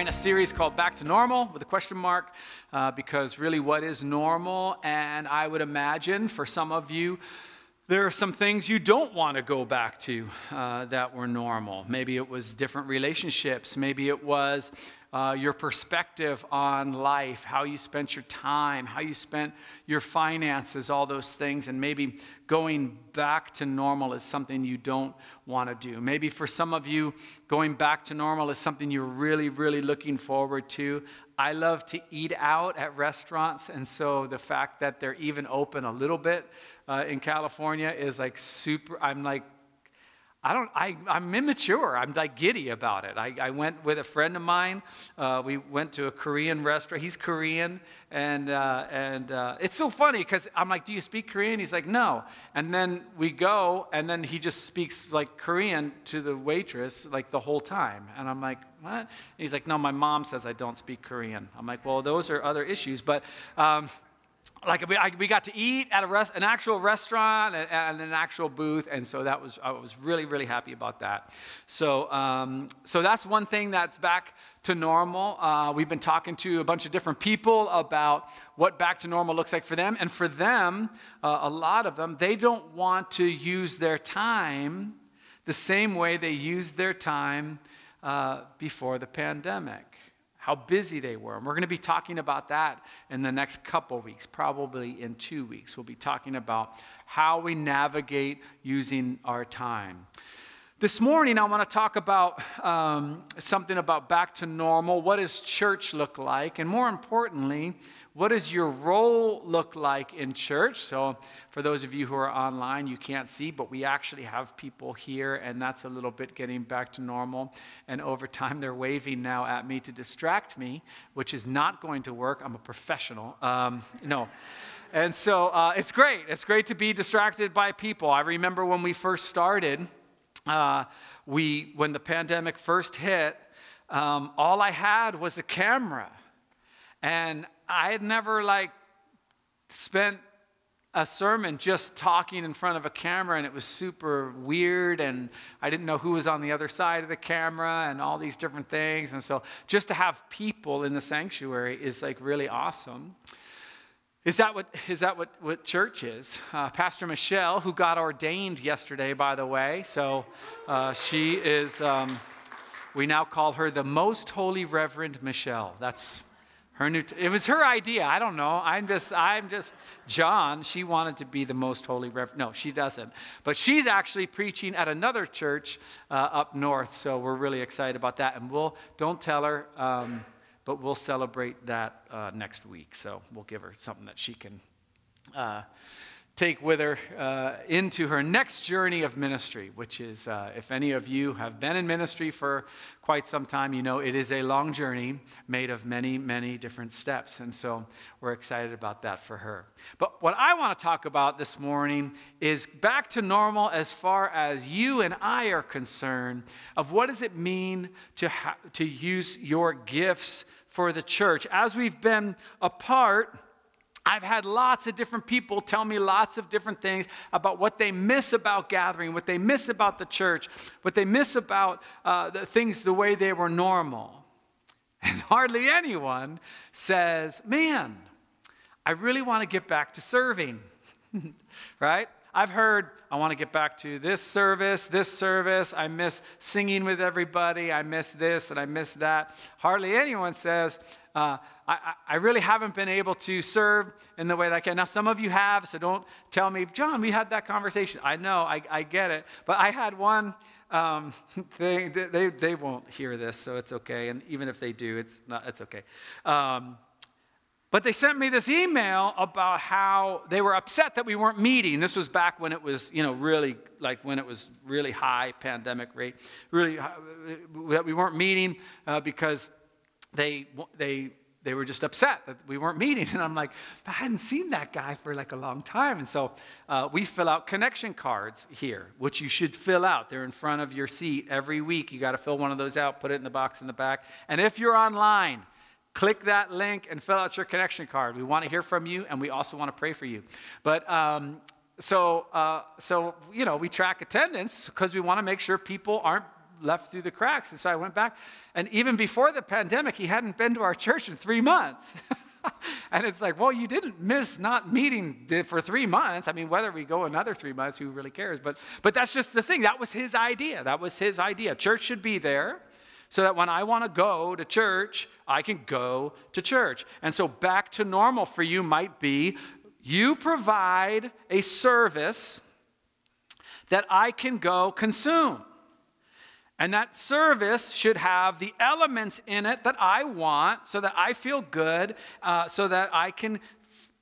in a series called Back to Normal with a question mark uh, because really, what is normal? And I would imagine for some of you, there are some things you don't want to go back to uh, that were normal. Maybe it was different relationships. Maybe it was uh, your perspective on life, how you spent your time, how you spent your finances, all those things. And maybe going back to normal is something you don't want to do. Maybe for some of you, going back to normal is something you're really, really looking forward to. I love to eat out at restaurants, and so the fact that they're even open a little bit uh, in California is like super. I'm like I don't, I, I'm immature. I'm like giddy about it. I, I went with a friend of mine. Uh, we went to a Korean restaurant. He's Korean. And, uh, and uh, it's so funny because I'm like, Do you speak Korean? He's like, No. And then we go, and then he just speaks like Korean to the waitress like the whole time. And I'm like, What? And he's like, No, my mom says I don't speak Korean. I'm like, Well, those are other issues. But, um, like we, I, we got to eat at a rest, an actual restaurant and, and, an actual booth and so that was i was really really happy about that. So um, so that's one thing that's back to normal. Uh, we've been talking to a bunch of different people about what back to normal looks like for them and for them uh, a lot of them they don't want to use their time the same way they used their time uh, before the pandemic how busy they were. And we're going to be talking about that in the next couple weeks, probably in two weeks. We'll be talking about how we navigate using our time. This morning, I want to talk about um, something about back to normal. What does church look like? And more importantly, what does your role look like in church? So, for those of you who are online, you can't see, but we actually have people here, and that's a little bit getting back to normal. And over time, they're waving now at me to distract me, which is not going to work. I'm a professional. Um, no. And so uh, it's great. It's great to be distracted by people. I remember when we first started, uh, we, when the pandemic first hit, um, all I had was a camera. And I had never like spent a sermon just talking in front of a camera and it was super weird and I didn't know who was on the other side of the camera and all these different things. And so just to have people in the sanctuary is like really awesome. Is that what, is that what, what church is? Uh, Pastor Michelle, who got ordained yesterday, by the way, so uh, she is, um, we now call her the Most Holy Reverend Michelle. That's her new, t- it was her idea. I don't know. I'm just, I'm just John. She wanted to be the most holy reverend. No, she doesn't. But she's actually preaching at another church uh, up north. So we're really excited about that. And we'll, don't tell her, um, but we'll celebrate that uh, next week. So we'll give her something that she can uh, take with her uh, into her next journey of ministry, which is, uh, if any of you have been in ministry for quite some time, you know it is a long journey made of many, many different steps. And so we're excited about that for her. But what I want to talk about this morning is back to normal as far as you and I are concerned, of what does it mean to, ha- to use your gifts for the church. As we've been apart, I've had lots of different people tell me lots of different things about what they miss about gathering, what they miss about the church, what they miss about uh, the things the way they were normal. And hardly anyone says, Man, I really want to get back to serving, right? I've heard, I want to get back to this service, this service. I miss singing with everybody. I miss this and I miss that. Hardly anyone says, uh, I, I really haven't been able to serve in the way that I can. Now, some of you have, so don't tell me, John, we had that conversation. I know, I, I get it. But I had one um, thing, they, they won't hear this, so it's okay. And even if they do, it's, not, it's okay. Um, but they sent me this email about how they were upset that we weren't meeting. This was back when it was, you know, really, like when it was really high pandemic rate, really, that we weren't meeting uh, because they, they, they were just upset that we weren't meeting. And I'm like, I hadn't seen that guy for like a long time. And so uh, we fill out connection cards here, which you should fill out. They're in front of your seat every week. You got to fill one of those out, put it in the box in the back. And if you're online, click that link and fill out your connection card. We want to hear from you, and we also want to pray for you. But um, so, uh, so you know, we track attendance because we want to make sure people aren't left through the cracks. And so I went back. And even before the pandemic, he hadn't been to our church in three months. and it's like, well, you didn't miss not meeting for three months. I mean, whether we go another three months, who really cares? But, but that's just the thing. That was his idea. That was his idea. Church should be there so that when I want to go to church, I can go to church. And so back to normal for you might be you provide a service that I can go consume. And that service should have the elements in it that I want so that I feel good, uh, so that I can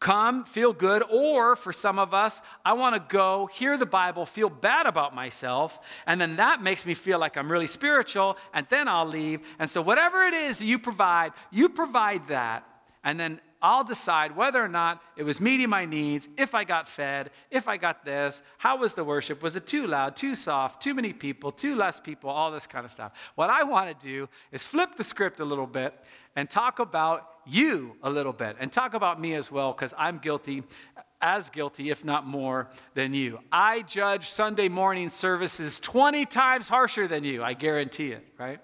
come, feel good, or for some of us, I want to go, hear the Bible, feel bad about myself, and then that makes me feel like I'm really spiritual, and then I'll leave. And so, whatever it is you provide, you provide that, and then I'll decide whether or not it was meeting my needs, if I got fed, if I got this, how was the worship, was it too loud, too soft, too many people, too less people, all this kind of stuff. What I want to do is flip the script a little bit and talk about you a little bit and talk about me as well, because I'm guilty, as guilty, if not more, than you. I judge Sunday morning services 20 times harsher than you, I guarantee it, right?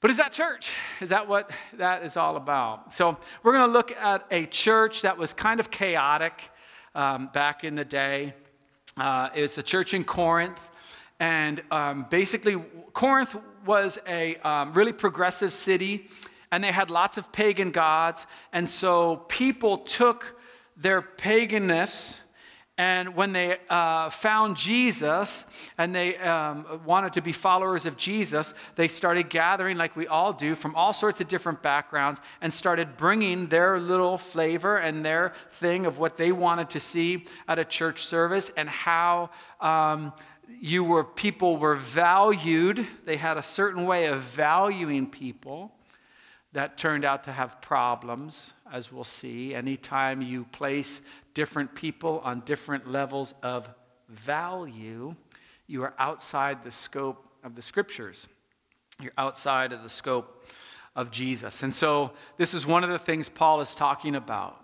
But is that church? Is that what that is all about? So, we're going to look at a church that was kind of chaotic um, back in the day. Uh, it's a church in Corinth. And um, basically, Corinth was a um, really progressive city, and they had lots of pagan gods. And so, people took their paganness and when they uh, found Jesus and they um, wanted to be followers of Jesus, they started gathering, like we all do, from all sorts of different backgrounds and started bringing their little flavor and their thing of what they wanted to see at a church service and how. Um, you were people were valued they had a certain way of valuing people that turned out to have problems as we'll see anytime you place different people on different levels of value, you are outside the scope of the scriptures. You're outside of the scope of Jesus. And so, this is one of the things Paul is talking about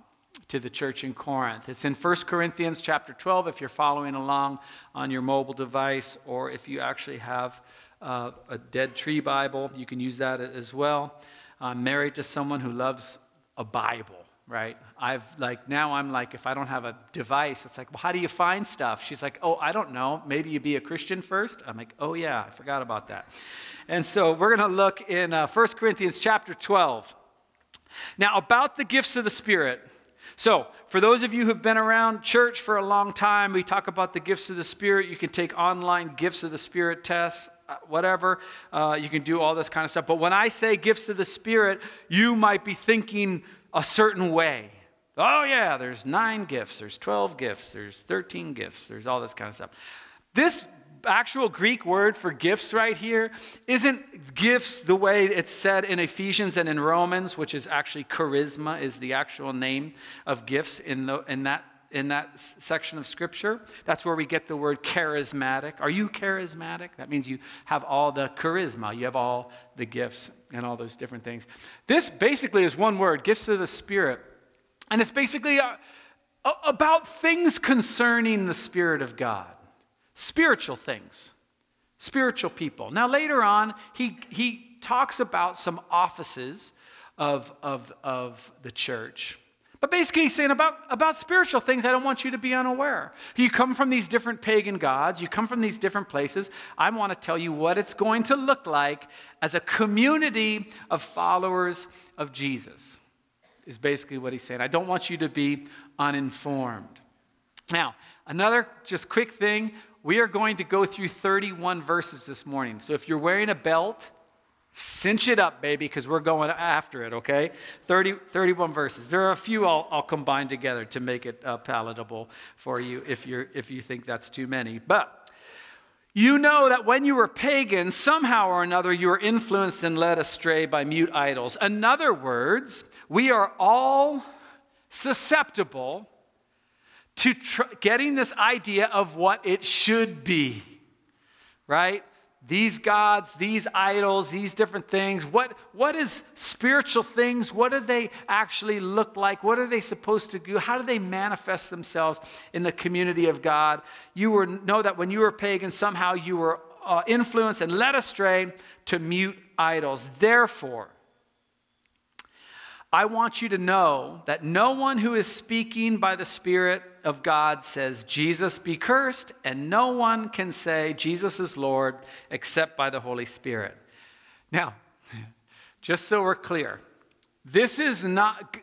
to the church in Corinth. It's in 1 Corinthians chapter 12 if you're following along on your mobile device, or if you actually have uh, a dead tree Bible, you can use that as well. I'm married to someone who loves a Bible right? I've like, now I'm like, if I don't have a device, it's like, well, how do you find stuff? She's like, oh, I don't know. Maybe you be a Christian first. I'm like, oh, yeah, I forgot about that. And so we're going to look in uh, 1 Corinthians chapter 12. Now, about the gifts of the Spirit. So, for those of you who've been around church for a long time, we talk about the gifts of the Spirit. You can take online gifts of the Spirit tests, uh, whatever. Uh, you can do all this kind of stuff. But when I say gifts of the Spirit, you might be thinking a certain way. Oh, yeah, there's nine gifts, there's 12 gifts, there's 13 gifts, there's all this kind of stuff. This actual Greek word for gifts right here isn't gifts the way it's said in Ephesians and in Romans, which is actually charisma, is the actual name of gifts in, the, in that in that section of scripture. That's where we get the word charismatic. Are you charismatic? That means you have all the charisma, you have all the gifts and all those different things. This basically is one word gifts of the Spirit. And it's basically uh, about things concerning the Spirit of God, spiritual things, spiritual people. Now, later on, he, he talks about some offices of, of, of the church. But basically, he's saying about, about spiritual things, I don't want you to be unaware. You come from these different pagan gods, you come from these different places. I want to tell you what it's going to look like as a community of followers of Jesus, is basically what he's saying. I don't want you to be uninformed. Now, another just quick thing we are going to go through 31 verses this morning. So if you're wearing a belt, Cinch it up, baby, because we're going after it, okay? 30, 31 verses. There are a few I'll, I'll combine together to make it uh, palatable for you if, you're, if you think that's too many. But you know that when you were pagan, somehow or another, you were influenced and led astray by mute idols. In other words, we are all susceptible to tr- getting this idea of what it should be, right? These gods, these idols, these different things. What, what is spiritual things? What do they actually look like? What are they supposed to do? How do they manifest themselves in the community of God? You were, know that when you were pagan, somehow you were uh, influenced and led astray to mute idols. Therefore, I want you to know that no one who is speaking by the Spirit of God says, Jesus be cursed, and no one can say, Jesus is Lord, except by the Holy Spirit. Now, just so we're clear, this is not,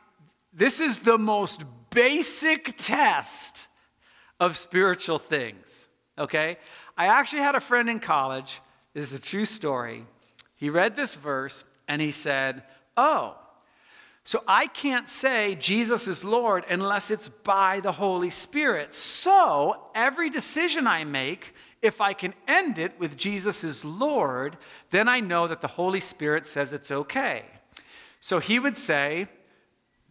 this is the most basic test of spiritual things, okay? I actually had a friend in college, this is a true story. He read this verse and he said, Oh, so I can't say Jesus is Lord unless it's by the Holy Spirit. So every decision I make, if I can end it with Jesus is Lord, then I know that the Holy Spirit says it's okay. So he would say,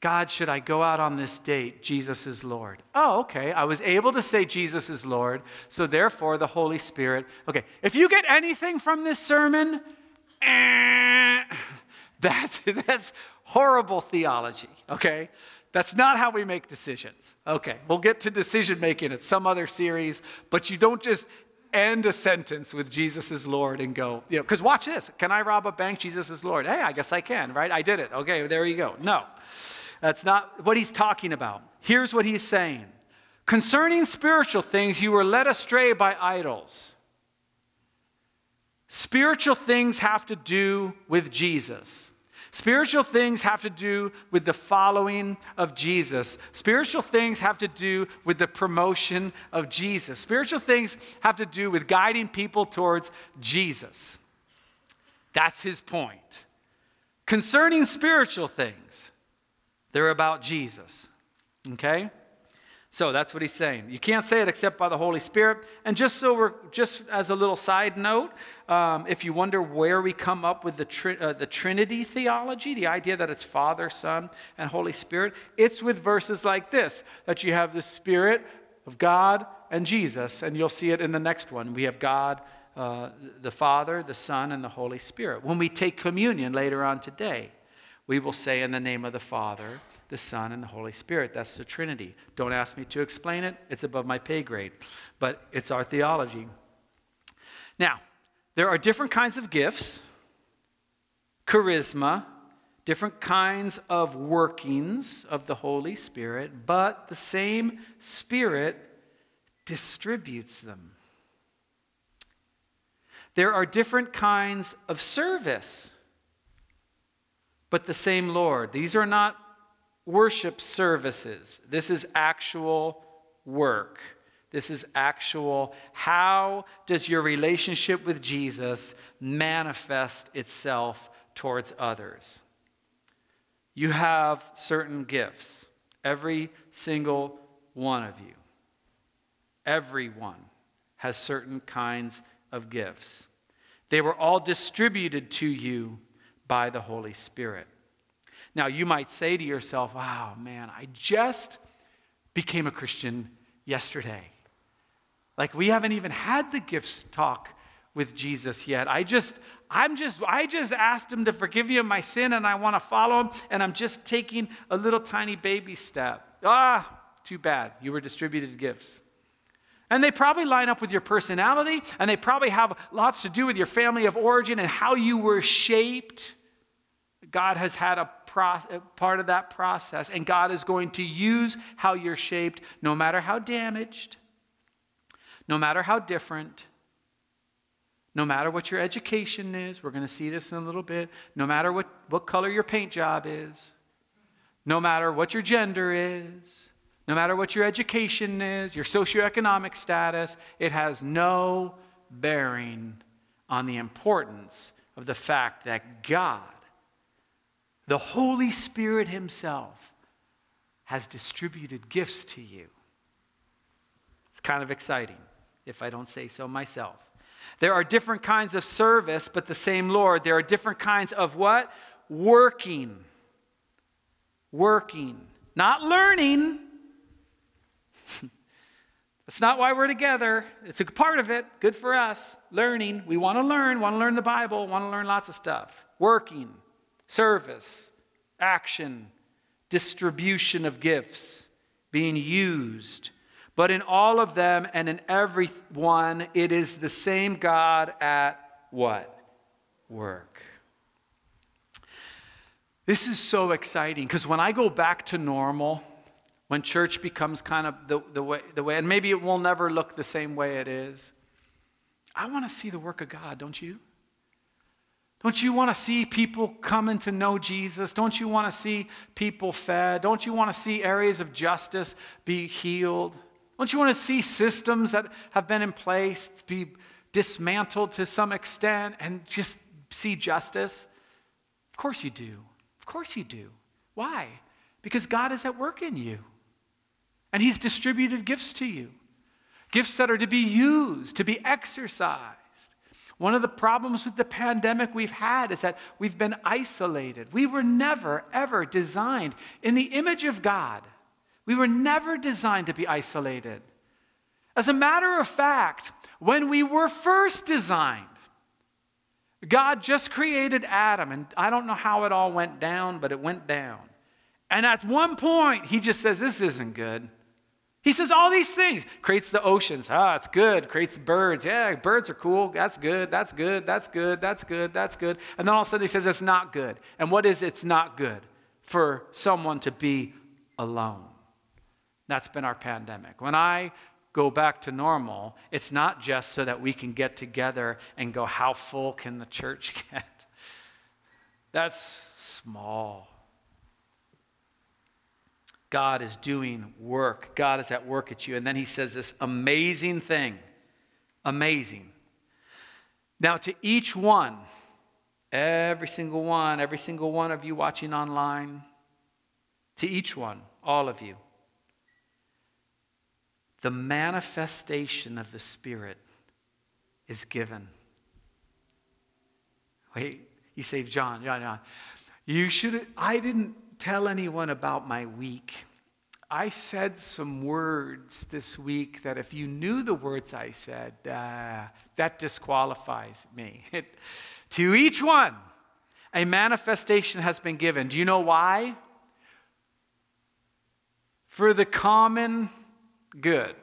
God, should I go out on this date? Jesus is Lord. Oh, okay. I was able to say Jesus is Lord, so therefore the Holy Spirit. Okay, if you get anything from this sermon, eh, that's, that's horrible theology, okay? That's not how we make decisions. Okay, we'll get to decision making at some other series, but you don't just end a sentence with Jesus is Lord and go, you know, because watch this. Can I rob a bank? Jesus is Lord. Hey, I guess I can, right? I did it. Okay, there you go. No, that's not what he's talking about. Here's what he's saying Concerning spiritual things, you were led astray by idols. Spiritual things have to do with Jesus. Spiritual things have to do with the following of Jesus. Spiritual things have to do with the promotion of Jesus. Spiritual things have to do with guiding people towards Jesus. That's his point. Concerning spiritual things, they're about Jesus. Okay? So that's what he's saying. You can't say it except by the Holy Spirit. And just so we're, just as a little side note, um, if you wonder where we come up with the, uh, the Trinity theology, the idea that it's Father, Son, and Holy Spirit, it's with verses like this that you have the Spirit of God and Jesus. And you'll see it in the next one. We have God, uh, the Father, the Son, and the Holy Spirit. When we take communion later on today, we will say in the name of the Father, the Son, and the Holy Spirit. That's the Trinity. Don't ask me to explain it, it's above my pay grade, but it's our theology. Now, there are different kinds of gifts, charisma, different kinds of workings of the Holy Spirit, but the same Spirit distributes them. There are different kinds of service but the same Lord. These are not worship services. This is actual work. This is actual. How does your relationship with Jesus manifest itself towards others? You have certain gifts, every single one of you. Everyone has certain kinds of gifts. They were all distributed to you by the Holy Spirit. Now, you might say to yourself, wow, man, I just became a Christian yesterday. Like, we haven't even had the gifts talk with Jesus yet. I just, I'm just, I just asked him to forgive me of my sin and I want to follow him, and I'm just taking a little tiny baby step. Ah, too bad. You were distributed gifts. And they probably line up with your personality, and they probably have lots to do with your family of origin and how you were shaped. God has had a, pro- part of that process, and God is going to use how you're shaped, no matter how damaged, no matter how different, no matter what your education is. We're going to see this in a little bit. No matter what, what color your paint job is, no matter what your gender is, no matter what your education is, your socioeconomic status, it has no bearing on the importance of the fact that God the Holy Spirit Himself has distributed gifts to you. It's kind of exciting, if I don't say so myself. There are different kinds of service, but the same Lord. There are different kinds of what? Working. Working. Not learning. That's not why we're together. It's a part of it. Good for us. Learning. We want to learn, want to learn the Bible, want to learn lots of stuff. Working service, action, distribution of gifts, being used. But in all of them and in every one, it is the same God at what? Work. This is so exciting because when I go back to normal, when church becomes kind of the, the, way, the way, and maybe it will never look the same way it is, I want to see the work of God, don't you? Don't you want to see people coming to know Jesus? Don't you want to see people fed? Don't you want to see areas of justice be healed? Don't you want to see systems that have been in place be dismantled to some extent and just see justice? Of course you do. Of course you do. Why? Because God is at work in you. And He's distributed gifts to you gifts that are to be used, to be exercised. One of the problems with the pandemic we've had is that we've been isolated. We were never, ever designed in the image of God. We were never designed to be isolated. As a matter of fact, when we were first designed, God just created Adam, and I don't know how it all went down, but it went down. And at one point, he just says, This isn't good. He says all these things. Creates the oceans. Ah, it's good. Creates birds. Yeah, birds are cool. That's good. That's good. That's good. That's good. That's good. And then all of a sudden he says it's not good. And what is it's not good? For someone to be alone. That's been our pandemic. When I go back to normal, it's not just so that we can get together and go, how full can the church get? That's small. God is doing work. God is at work at you. And then he says this amazing thing. Amazing. Now, to each one, every single one, every single one of you watching online, to each one, all of you, the manifestation of the Spirit is given. Wait, you say, John, John, John. You should, I didn't tell anyone about my week. I said some words this week that if you knew the words I said, uh, that disqualifies me. To each one, a manifestation has been given. Do you know why? For the common good.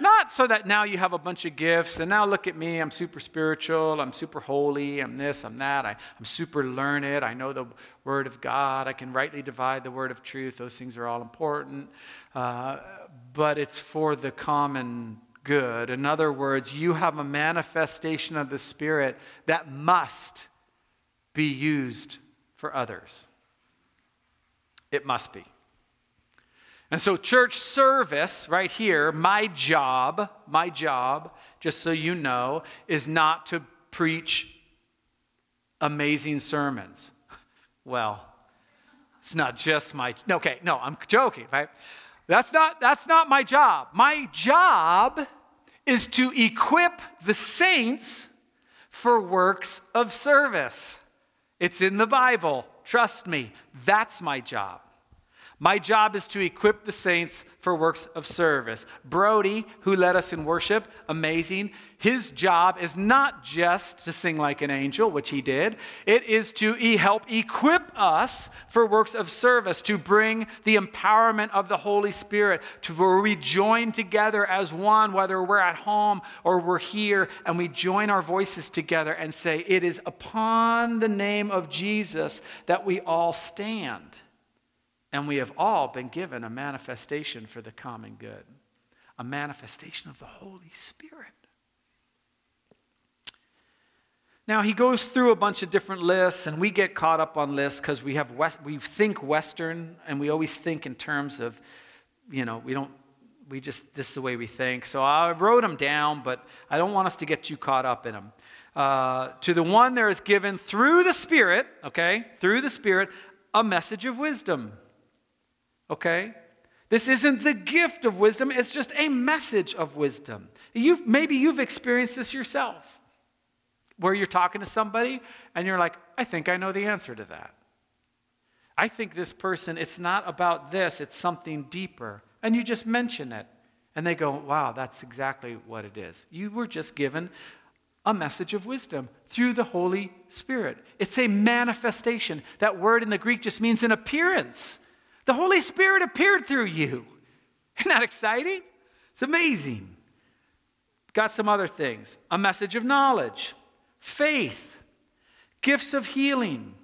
Not so that now you have a bunch of gifts and now look at me, I'm super spiritual, I'm super holy, I'm this, I'm that, I, am super learned, I know the Word of God, I can rightly divide the Word of truth. Those things are all important. Uh, but it's for the common good. In other words, you have a manifestation of the Spirit that must be used for others. It must be. And so, church service right here, my job, my job, just so you know, is not to preach amazing sermons. Well, it's not just my, okay, no, I'm joking, right? That's not, that's not my job. My job is to equip the saints for works of service. It's in the Bible. Trust me, that's my job. My job is to equip the saints for works of service. Brody, who led us in worship, amazing. His job is not just to sing like an angel, which he did, it is to help equip us for works of service, to bring the empowerment of the Holy Spirit, to where we join together as one, whether we're at home or we're here, and we join our voices together and say, It is upon the name of Jesus that we all stand. And we have all been given a manifestation for the common good, a manifestation of the Holy Spirit. Now he goes through a bunch of different lists, and we get caught up on lists because we have we think Western, and we always think in terms of, you know, we don't, we just this is the way we think. So I wrote them down, but I don't want us to get too caught up in them. Uh, to the one there is given through the Spirit, okay, through the Spirit, a message of wisdom okay? This isn't the gift of wisdom, it's just a message of wisdom. You've, maybe you've experienced this yourself, where you're talking to somebody and you're like, I think I know the answer to that. I think this person, it's not about this, it's something deeper. And you just mention it. And they go, wow, that's exactly what it is. You were just given a message of wisdom through the Holy Spirit. It's a manifestation. That word in the Greek just means an appearance. The Holy Spirit appeared through you. Isn't that exciting? It's amazing. Got some other things a message of knowledge, faith, gifts of healing,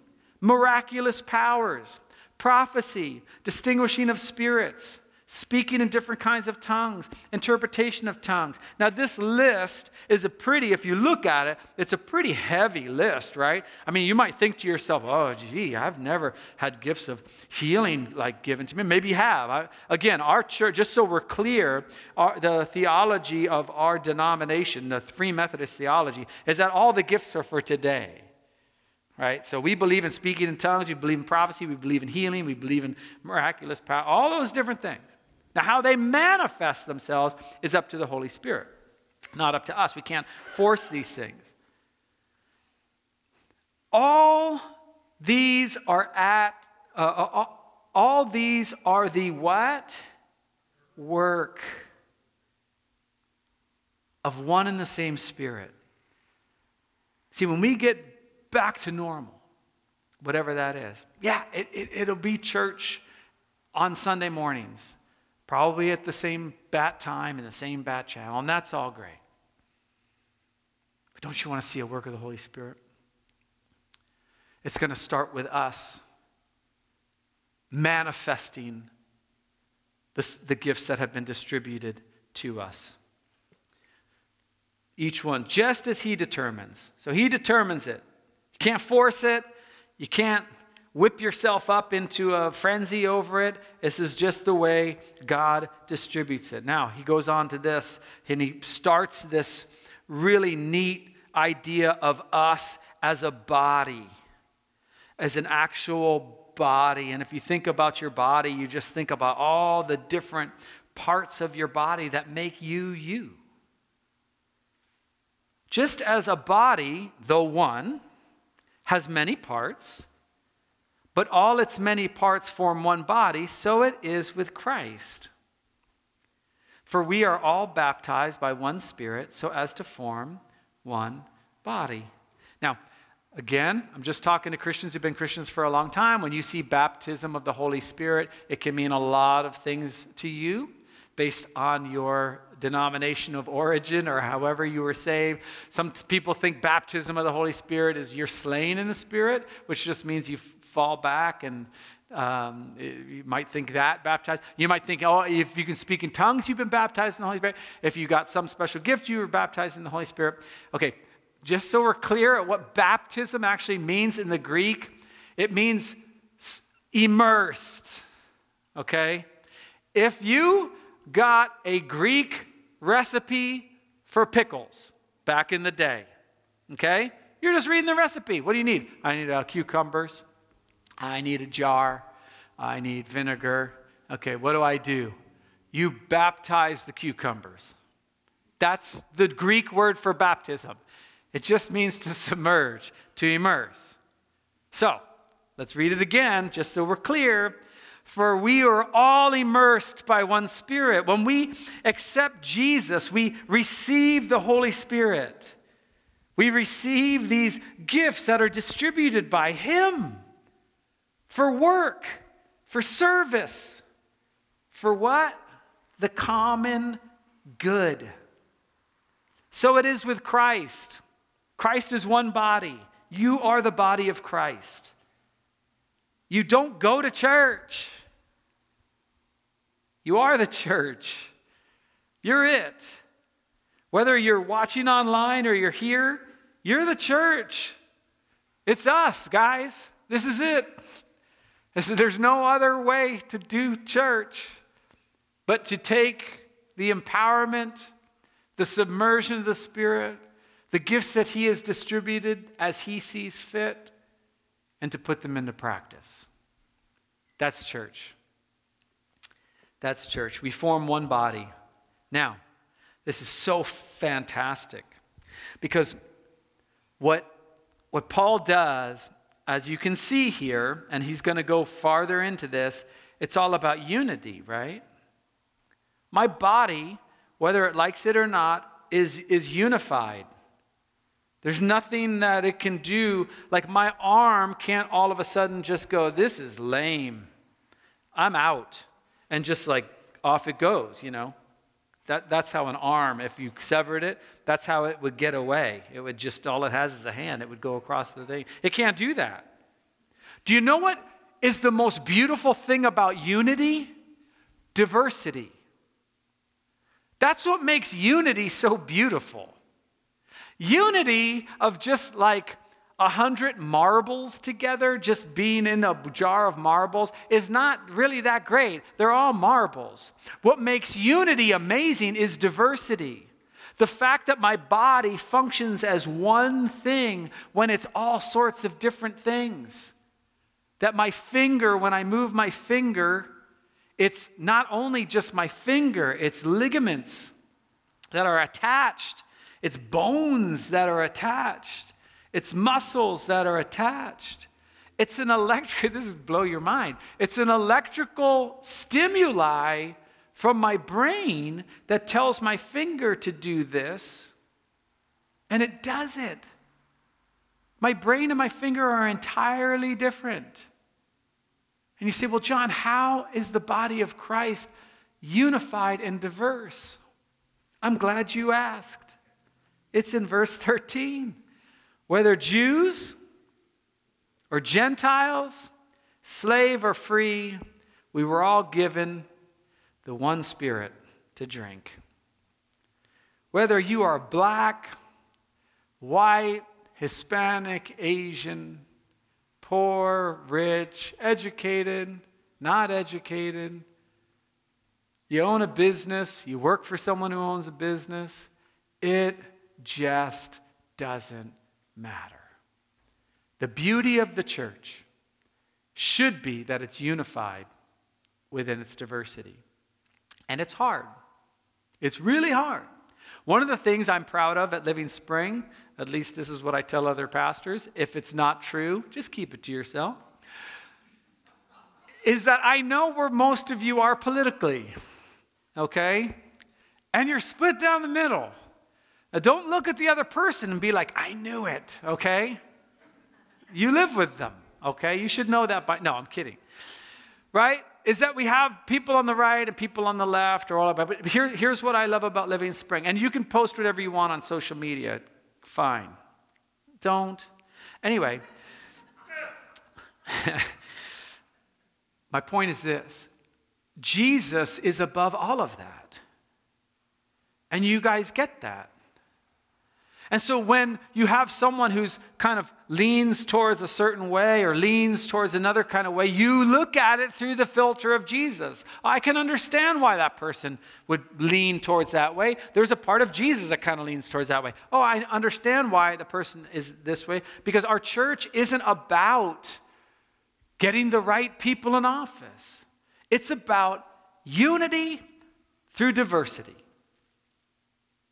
miraculous powers, prophecy, distinguishing of spirits, speaking in different kinds of tongues, interpretation of tongues. Now, this list is a pretty, if you look at it, it's a pretty heavy list, right? I mean, you might think to yourself, oh, gee, I've never had gifts of healing like given to me. Maybe you have. I, again, our church, just so we're clear, our, the theology of our denomination, the Free Methodist theology, is that all the gifts are for today right? So we believe in speaking in tongues, we believe in prophecy, we believe in healing, we believe in miraculous power, all those different things. Now, how they manifest themselves is up to the Holy Spirit, not up to us. We can't force these things. All these are at, uh, uh, uh, all these are the what? Work of one and the same Spirit. See, when we get back to normal, whatever that is, yeah, it, it, it'll be church on Sunday mornings probably at the same bat time in the same bat channel, and that's all great. But don't you want to see a work of the Holy Spirit? It's going to start with us manifesting the, the gifts that have been distributed to us. Each one, just as He determines. So He determines it. You can't force it. You can't whip yourself up into a frenzy over it. This is just the way God distributes it. Now, he goes on to this, and he starts this really neat idea of us as a body, as an actual body. And if you think about your body, you just think about all the different parts of your body that make you you. Just as a body, though one, has many parts, but all its many parts form one body, so it is with Christ. For we are all baptized by one Spirit so as to form one body. Now, again, I'm just talking to Christians who've been Christians for a long time. When you see baptism of the Holy Spirit, it can mean a lot of things to you based on your denomination of origin or however you were saved. Some people think baptism of the Holy Spirit is you're slain in the Spirit, which just means you fall back and um, you might think that baptized. You might think, oh, if you can speak in tongues, you've been baptized in the Holy Spirit. If you got some special gift, you were baptized in the Holy Spirit. Okay, just so we're clear at what baptism actually means in the Greek, it means immersed. Okay? If you got a Greek recipe for pickles back in the day, okay? You're just reading the recipe. What do you need? I need uh, cucumbers. I need a jar. I need vinegar. Okay, what do I do? You baptize the cucumbers. That's the Greek word for baptism. It just means to submerge, to immerse. So, let's read it again, just so we're clear. For we are all immersed by one Spirit. When we accept Jesus, we receive the Holy Spirit. We receive these gifts that are distributed by Him for work, for service, for what? The common good. So it is with Christ. Christ is one body. You are the body of Christ. You don't go to church. You are the church. You're it. Whether you're watching online or you're here, you're the church. It's us, guys. This is it. I said, there's no other way to do church but to take the empowerment, the submersion of the Spirit, the gifts that He has distributed as He sees fit, and to put them into practice. That's church. That's church. We form one body. Now, this is so fantastic because what, what Paul does as you can see here, and he's going to go farther into this, it's all about unity, right? My body, whether it likes it or not, is, is unified. There's nothing that it can do. Like my arm can't all of a sudden just go, this is lame. I'm out. And just like off it goes, you know. That, that's how an arm, if you severed it, that's how it would get away. It would just, all it has is a hand. It would go across the thing. It can't do that. Do you know what is the most beautiful thing about unity? Diversity. That's what makes unity so beautiful. Unity of just like a hundred marbles together, just being in a jar of marbles, is not really that great. They're all marbles. What makes unity amazing is diversity. The fact that my body functions as one thing when it's all sorts of different things. That my finger, when I move my finger, it's not only just my finger, it's ligaments that are attached, it's bones that are attached. It's muscles that are attached. It's an electric, this is blow your mind. It's an electrical stimuli from my brain that tells my finger to do this, and it does it. My brain and my finger are entirely different. And you say, well, John, how is the body of Christ unified and diverse? I'm glad you asked. It's in verse 13. Whether Jews or Gentiles, slave or free, we were all given the one Spirit to drink. Whether you are black, white, Hispanic, Asian, poor, rich, educated, not educated, you own a business, you work for someone who owns a business, it just doesn't matter. The beauty of the church should be that it's unified within its diversity. And it's hard. It's really hard. One of the things I'm proud of at Living Spring, at least this is what I tell other pastors, if it's not true, just keep it to yourself, is that I know where most of you are politically, okay? And you're split down the middle. Now, don't look at the other person and be like, I knew it, okay? You live with them, okay? You should know that by. No, I'm kidding. Right? Is that we have people on the right and people on the left or all about. But here, here's what I love about Living in Spring. And you can post whatever you want on social media. Fine. Don't. Anyway, my point is this Jesus is above all of that. And you guys get that. And so when you have someone who's kind of leans towards a certain way or leans towards another kind of way, you look at it through the filter of Jesus. I can understand why that person would lean towards that way. There's a part of Jesus that kind of leans towards that way. Oh, I understand why the person is this way because our church isn't about getting the right people in office. It's about unity through diversity.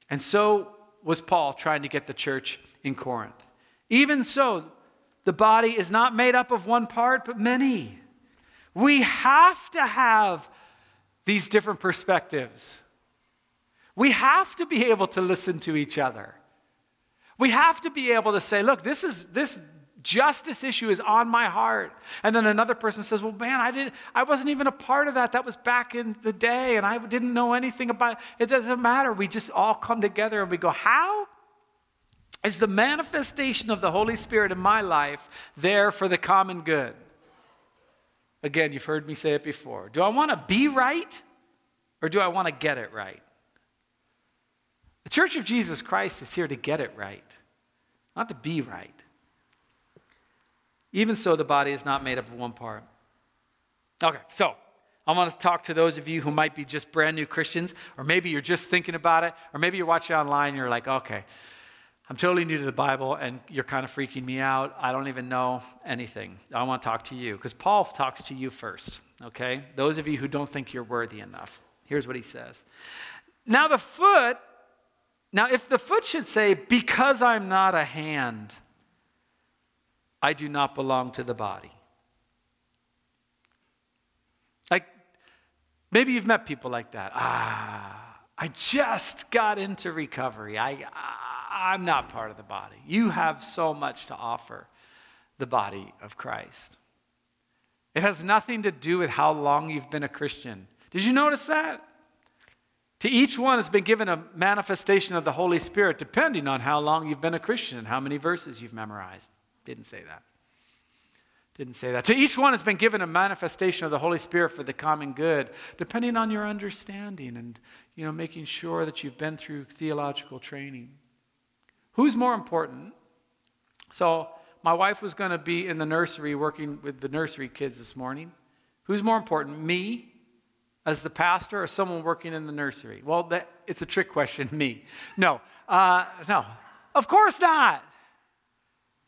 And so was Paul trying to get the church in Corinth. Even so, the body is not made up of one part, but many. We have to have these different perspectives. We have to be able to listen to each other. We have to be able to say, look, this is this justice issue is on my heart. And then another person says, Well, man, I didn't I wasn't even a part of that. That was back in the day, and I didn't know anything about it. It doesn't matter. We just all come together and we go, How? Is the manifestation of the Holy Spirit in my life there for the common good? Again, you've heard me say it before. Do I want to be right or do I want to get it right? The Church of Jesus Christ is here to get it right, not to be right. Even so, the body is not made up of one part. Okay, so I want to talk to those of you who might be just brand new Christians, or maybe you're just thinking about it, or maybe you're watching online and you're like, okay, I'm totally new to the Bible and you're kind of freaking me out. I don't even know anything. I want to talk to you because Paul talks to you first, okay? Those of you who don't think you're worthy enough. Here's what he says. Now, the foot, now if the foot should say, because I'm not a hand, I do not belong to the body. Like, maybe you've met people like that. Ah, I just got into recovery. I, I'm not part of the body. You have so much to offer the body of Christ. It has nothing to do with how long you've been a Christian. Did you notice that? To each one has been given a manifestation of the Holy Spirit depending on how long you've been a Christian and how many verses you've memorized. Didn't say that. Didn't say that. To each one has been given a manifestation of the Holy Spirit for the common good, depending on your understanding and you know making sure that you've been through theological training. Who's more important? So my wife was going to be in the nursery working with the nursery kids this morning. Who's more important, me as the pastor or someone working in the nursery? Well, that, it's a trick question, me. No, uh, no, of course not.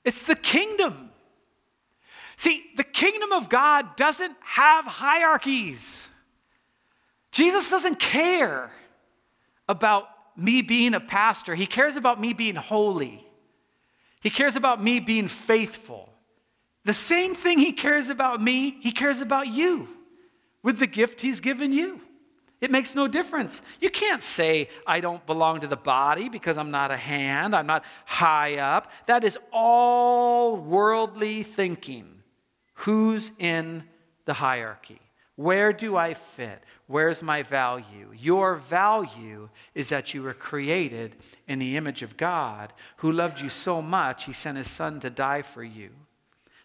It's the kingdom. See, the kingdom of God doesn't have hierarchies. Jesus doesn't care about me being a pastor, he cares about me being holy. He cares about me being faithful. The same thing he cares about me, he cares about you with the gift he's given you. It makes no difference. You can't say, I don't belong to the body because I'm not a hand, I'm not high up. That is all worldly thinking. Who's in the hierarchy? Where do I fit? Where's my value? Your value is that you were created in the image of God, who loved you so much, he sent his son to die for you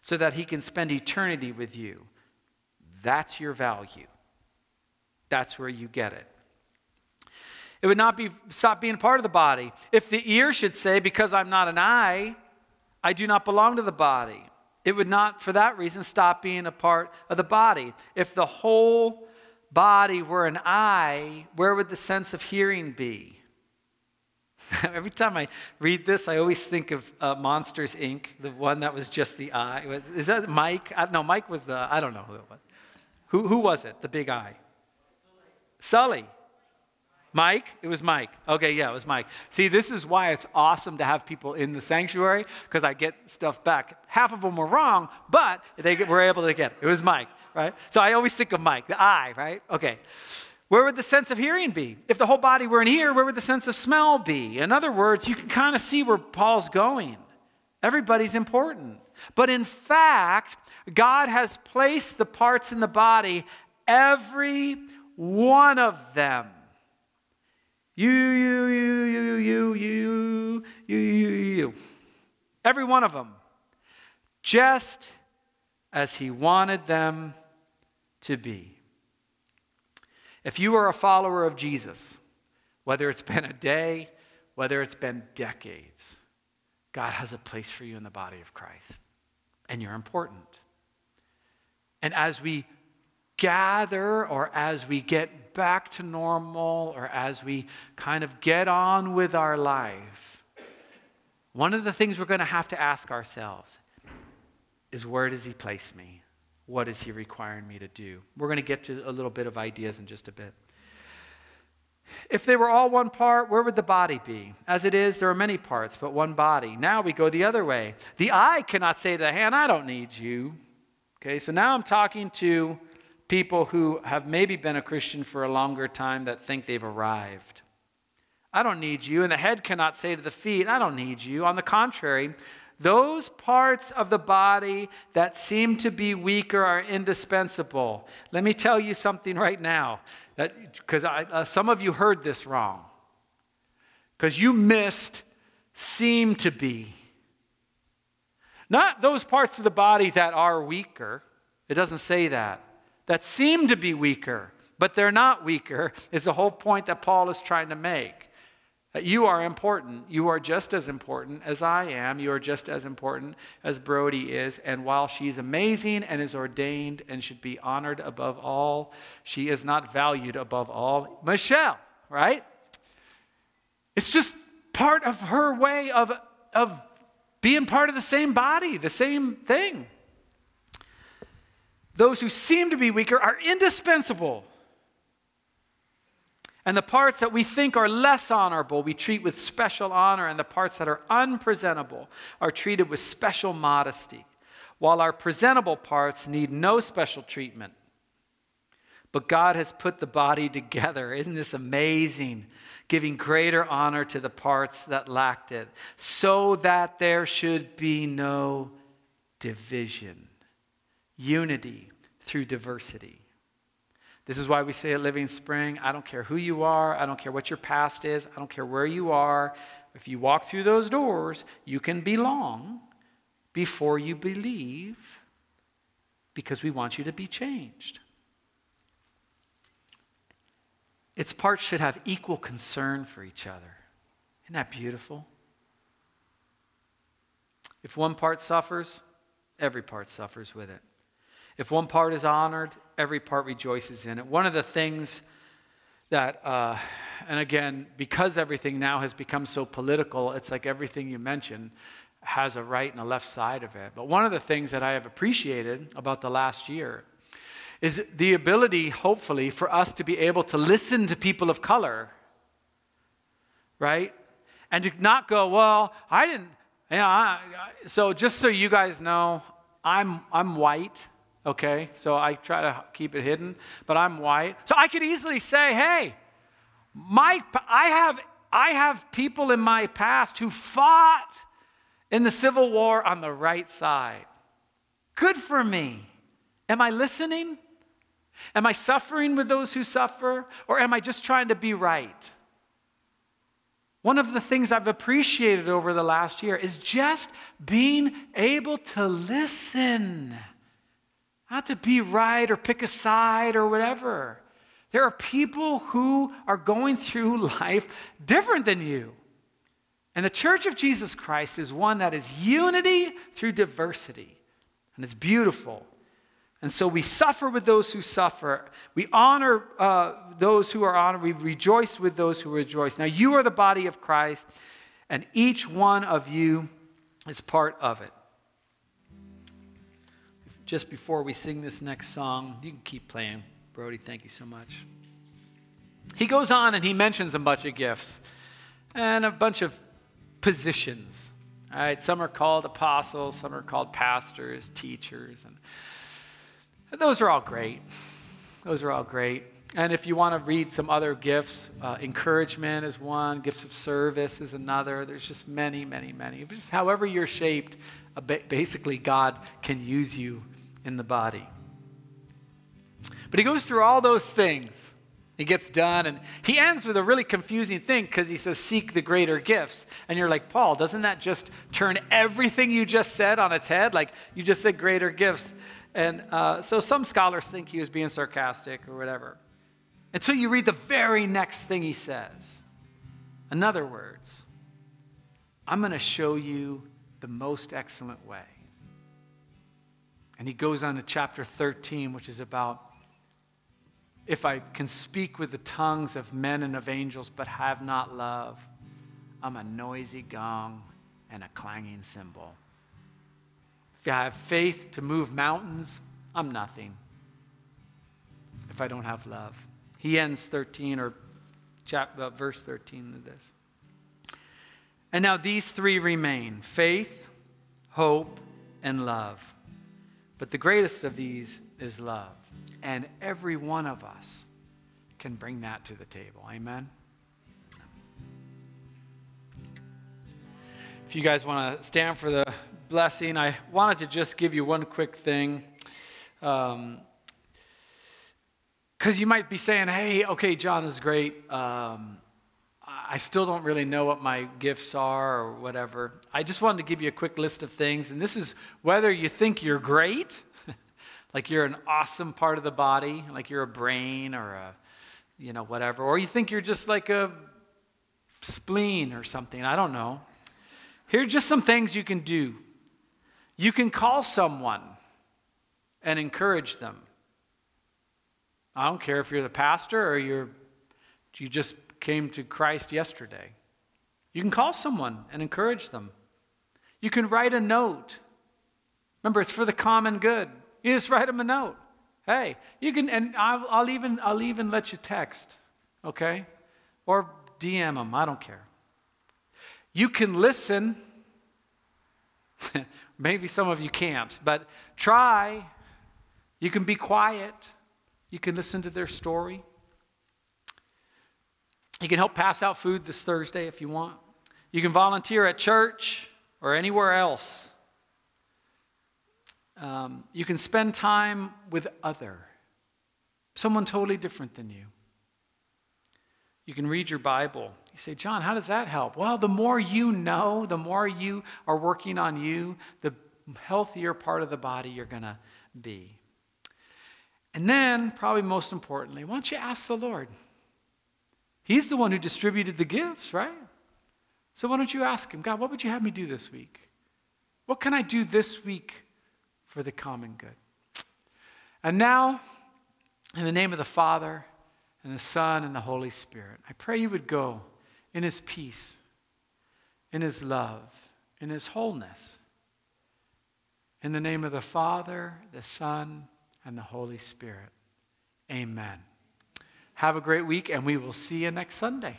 so that he can spend eternity with you. That's your value. That's where you get it. It would not be stop being part of the body. If the ear should say, Because I'm not an eye, I do not belong to the body, it would not, for that reason, stop being a part of the body. If the whole body were an eye, where would the sense of hearing be? Every time I read this, I always think of uh, Monsters Inc., the one that was just the eye. Is that Mike? I, no, Mike was the, I don't know who it was. Who, who was it, the big eye? Sully. Mike? It was Mike. Okay, yeah, it was Mike. See, this is why it's awesome to have people in the sanctuary because I get stuff back. Half of them were wrong, but they were able to get it. It was Mike, right? So I always think of Mike, the eye, right? Okay. Where would the sense of hearing be? If the whole body were in here, where would the sense of smell be? In other words, you can kind of see where Paul's going. Everybody's important. But in fact, God has placed the parts in the body, every one of them you, you, you, you, you, you, you, you, you. Every one of them. Just as he wanted them to be. If you are a follower of Jesus, whether it's been a day, whether it's been decades, God has a place for you in the body of Christ. And you're important. And as we gather or as we get back to normal or as we kind of get on with our life, one of the things we're going to have to ask ourselves is where does He place me? What is He requiring me to do? We're going to get to a little bit of ideas in just a bit. If they were all one part, where would the body be? As it is, there are many parts, but one body. Now we go the other way. The eye cannot say to the hand, I don't need you. Okay, so now I'm talking to people who have maybe been a Christian for a longer time that think they've arrived. I don't need you. And the head cannot say to the feet, I don't need you. On the contrary, those parts of the body that seem to be weaker are indispensable. Let me tell you something right now, because uh, some of you heard this wrong. Because you missed seem to be. Not those parts of the body that are weaker. It doesn't say that that seem to be weaker, but they're not weaker, is the whole point that Paul is trying to make. That you are important. You are just as important as I am. You are just as important as Brody is. And while she's amazing and is ordained and should be honored above all, she is not valued above all. Michelle, right? It's just part of her way of, of being part of the same body, the same thing. Those who seem to be weaker are indispensable. And the parts that we think are less honorable, we treat with special honor, and the parts that are unpresentable are treated with special modesty, while our presentable parts need no special treatment. But God has put the body together. Isn't this amazing? Giving greater honor to the parts that lacked it, so that there should be no division unity through diversity. This is why we say at Living Spring I don't care who you are, I don't care what your past is, I don't care where you are. If you walk through those doors, you can belong before you believe because we want you to be changed. Its parts should have equal concern for each other. Isn't that beautiful? If one part suffers, every part suffers with it. If one part is honored, every part rejoices in it. One of the things that, uh, and again, because everything now has become so political, it's like everything you mention has a right and a left side of it. But one of the things that I have appreciated about the last year is the ability, hopefully, for us to be able to listen to people of color, right? And to not go, well, I didn't, yeah, I, so just so you guys know, I'm, I'm white, okay? So I try to keep it hidden, but I'm white. So I could easily say, hey, my, I, have, I have people in my past who fought in the Civil War on the right side. Good for me. Am I listening? Am I suffering with those who suffer? Or am I just trying to be right? One of the things I've appreciated over the last year is just being able to listen, not to be right or pick a side or whatever. There are people who are going through life different than you. And the Church of Jesus Christ is one that is unity through diversity. And it's beautiful. And so we suffer with those who suffer. We honor uh, those who are honored. We rejoice with those who rejoice. Now, you are the body of Christ, and each one of you is part of it. Just before we sing this next song, you can keep playing. Brody, thank you so much. He goes on and he mentions a bunch of gifts and a bunch of positions. All right, some are called apostles, some are called pastors, teachers, and those are all great. Those are all great. And if you want to read some other gifts, uh, encouragement is one, gifts of service is another. There's just many, many, many. Just however you're shaped, uh, basically, God can use you in the body. But he goes through all those things. He gets done and he ends with a really confusing thing because he says, Seek the greater gifts. And you're like, Paul, doesn't that just turn everything you just said on its head? Like, you just said greater gifts. And uh, so some scholars think he was being sarcastic or whatever. Until you read the very next thing he says. In other words, I'm going to show you the most excellent way. And he goes on to chapter 13, which is about if I can speak with the tongues of men and of angels but have not love, I'm a noisy gong and a clanging cymbal. If I have faith to move mountains, I'm nothing if I don't have love. He ends 13 or chapter, uh, verse 13 of this. And now these three remain faith, hope, and love. But the greatest of these is love. And every one of us can bring that to the table. Amen? If you guys want to stand for the blessing, I wanted to just give you one quick thing. Because um, you might be saying, hey, okay, John, this is great. Um, I still don't really know what my gifts are or whatever. I just wanted to give you a quick list of things. And this is whether you think you're great, like you're an awesome part of the body, like you're a brain or a, you know, whatever, or you think you're just like a spleen or something. I don't know. Here are just some things you can do you can call someone and encourage them. I don't care if you're the pastor or you're, you just came to Christ yesterday. You can call someone and encourage them. You can write a note. Remember, it's for the common good. You just write them a note. Hey, you can, and I'll, I'll even, I'll even let you text, okay? Or DM them. I don't care. You can listen Maybe some of you can't, but try. You can be quiet. You can listen to their story. You can help pass out food this Thursday if you want. You can volunteer at church or anywhere else. Um, you can spend time with other. someone totally different than you. You can read your Bible. You say, John, how does that help? Well, the more you know, the more you are working on you, the healthier part of the body you're going to be. And then, probably most importantly, why don't you ask the Lord? He's the one who distributed the gifts, right? So why don't you ask him, God, what would you have me do this week? What can I do this week for the common good? And now, in the name of the Father, and the Son, and the Holy Spirit, I pray you would go in his peace, in his love, in his wholeness. In the name of the Father, the Son, and the Holy Spirit. Amen. Have a great week, and we will see you next Sunday.